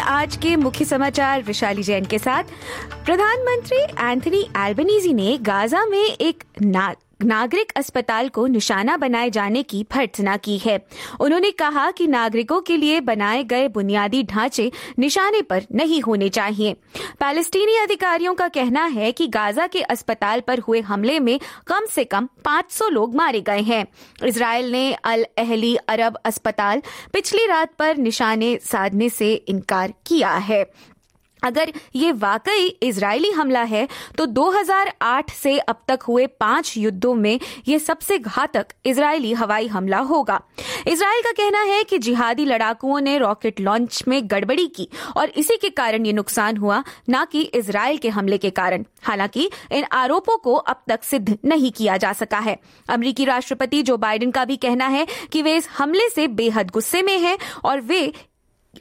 आज के मुख्य समाचार विशाली जैन के साथ। प्रधानमंत्री एंथनी एल्बनीजी ने गाजा में एक ना नागरिक अस्पताल को निशाना बनाए जाने की भर्त्सना की है। उन्होंने कहा कि नागरिकों के लिए बनाए गए बुनियादी ढांचे निशाने पर नहीं होने चाहिए। पैलेस्टीनी अधिकारियों का कहना है कि गाजा के अस्पताल पर हुए हमले में कम से कम 500 लोग मारे गए हैं। इसराइल ने अल अहली अरब अस्पताल पिछली रात पर निशाने साधने से इनकार किया है। अगर ये वाकई इजरायली हमला है तो 2008 से अब तक हुए पाँच युद्धों में ये सबसे घातक इजरायली हवाई हमला होगा। इसराइल का कहना है कि जिहादी लड़ाकुओं ने रॉकेट लॉन्च में गड़बड़ी की और इसी के कारण ये नुकसान हुआ, न कि इसराइल के हमले के कारण। हालाँकि, इन आरोपों को अब तक सिद्ध नहीं किया जा सका है। अमरीकी राष्ट्रपति जो बाइडेन का भी कहना है कि वे इस हमले से बेहद गुस्से में हैं और वे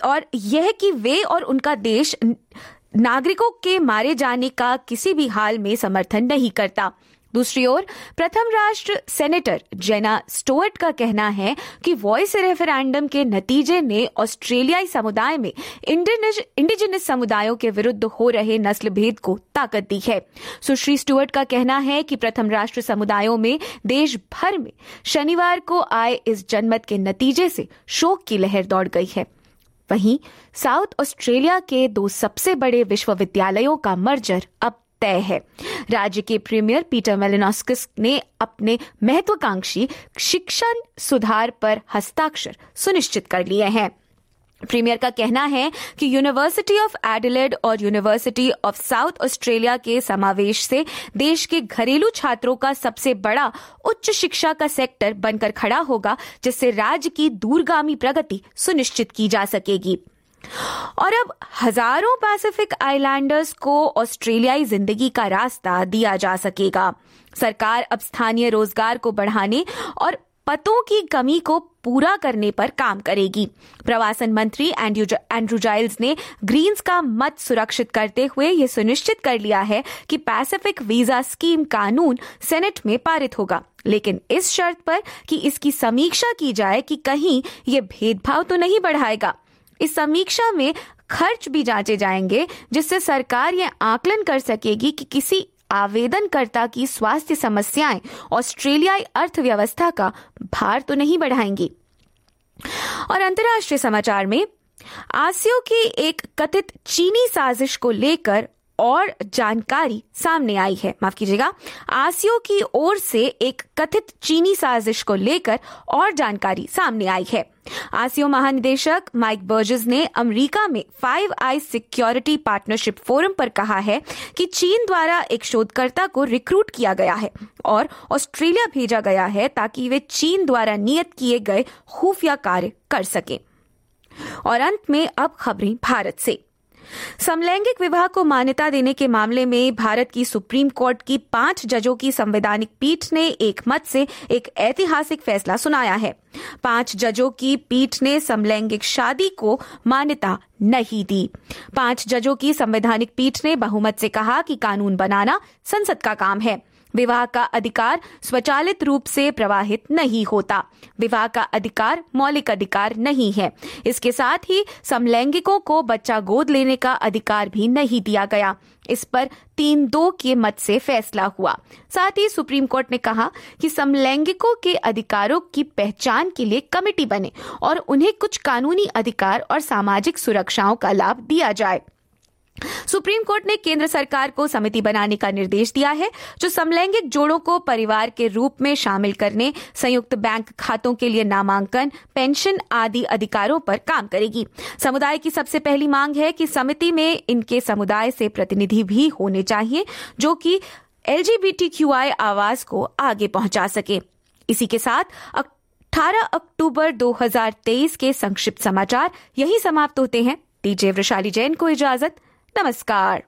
और यह कि वे और उनका देश नागरिकों के मारे जाने का किसी भी हाल में समर्थन नहीं करता। दूसरी ओर, प्रथम राष्ट्र सेनेटर जेना स्टोअर्ट का कहना है कि वॉइस रेफरेंडम के नतीजे ने ऑस्ट्रेलियाई समुदाय में इंडिजिनस समुदायों के विरुद्ध हो रहे नस्ल भेद को ताकत दी है। सुश्री स्टुअर्ट का कहना है कि प्रथम राष्ट्र समुदायों में देश भर में शनिवार को आए इस जनमत के नतीजे से शोक की लहर दौड़ गई है। वहीं साउथ ऑस्ट्रेलिया के दो सबसे बड़े विश्वविद्यालयों का मर्जर अब तय है। राज्य के प्रीमियर पीटर मेलिनोस्किस ने अपने महत्वाकांक्षी शिक्षण सुधार पर हस्ताक्षर सुनिश्चित कर लिए हैं। प्रीमियर का कहना है कि यूनिवर्सिटी ऑफ़ एडिलेड और यूनिवर्सिटी ऑफ़ साउथ ऑस्ट्रेलिया के समावेश से देश के घरेलू छात्रों का सबसे बड़ा उच्च शिक्षा का सेक्टर बनकर खड़ा होगा, जिससे राज्य की दूरगामी प्रगति सुनिश्चित की जा सकेगी। और अब हज़ारों पैसिफिक आइलैंडर्स को ऑस्ट्रेलियाई ज़िंदगी का रास्ता दिया जा सकेगा। सरकार अब स्थानीय रोज़गार को बढ़ाने और पतों की कमी को पूरा करने पर काम करेगी। प्रवासन मंत्री एंड्रू जाइल्स ने ग्रीन्स का मत सुरक्षित करते हुए ये सुनिश्चित कर लिया है कि पैसिफिक वीज़ा स्कीम कानून सेनेट में पारित होगा। लेकिन इस शर्त पर कि इसकी समीक्षा की जाए कि कहीं ये भेदभाव तो नहीं बढ़ाएगा। इस समीक्षा में खर्च भी जांचे जाएँगे, जिससे सरकार ये आकलन कर सकेगी कि किसी आवेदनकर्ता की स्वास्थ्य समस्याएँ ऑस्ट्रेलियाई अर्थव्यवस्था का भार तो नहीं बढ़ाएँगी। और अंतर्राष्ट्रीय समाचार में, आसियो की एक कथित चीनी साजिश को लेकर और जानकारी सामने आई है। माफ़ कीजिएगा। आसियो की ओर से एक कथित चीनी साजिश को लेकर और जानकारी सामने आई है। आसियो महानिदेशक माइक बर्जेस ने अमेरिका में five eye security partnership forum पर कहा है कि चीन द्वारा एक शोधकर्ता को रिक्रूट किया गया है और ऑस्ट्रेलिया भेजा गया है ताकि वे चीन द्वारा नियत किए गए खुफिया कार्य कर सकें। और अंत में अब खबरें भारत से। समलैंगिक विवाह को मान्यता देने के मामले में भारत की सुप्रीम कोर्ट की पाँच जजों की संवैधानिक पीठ ने एक मत से एक ऐतिहासिक फैसला सुनाया है। पाँच जजों की पीठ ने समलैंगिक शादी को मान्यता नहीं दी। पाँच जजों की संवैधानिक पीठ ने बहुमत से कहा कि कानून बनाना संसद का काम है। विवाह का अधिकार स्वचालित रूप से प्रवाहित नहीं होता। विवाह का अधिकार मौलिक अधिकार नहीं है। इसके साथ ही समलैंगिकों को बच्चा गोद लेने का अधिकार भी नहीं दिया गया। इस पर तीन दो के मत से फैसला हुआ। साथ ही सुप्रीम कोर्ट ने कहा कि समलैंगिकों के अधिकारों की पहचान के लिए कमेटी बने और उन्हें कुछ कानूनी अधिकार और सामाजिक सुरक्षाओं का लाभ दिया जाए। सुप्रीम कोर्ट ने केंद्र सरकार को समिति बनाने का निर्देश दिया है, जो समलैंगिक जोड़ों को परिवार के रूप में शामिल करने, संयुक्त बैंक खातों के लिए नामांकन, पेंशन आदि अधिकारों पर काम करेगी। समुदाय की सबसे पहली मांग है कि समिति में इनके समुदाय से प्रतिनिधि भी होने चाहिए, जो कि एलजीबीटीक्यूआई आवाज़ को आगे पहुँचा सके। इसी के साथ 18 अक्टूबर 2023 के संक्षिप्त समाचार यही समाप्त होते हैं। दीजिए वृशाली जैन को इजाज़त। नमस्कार।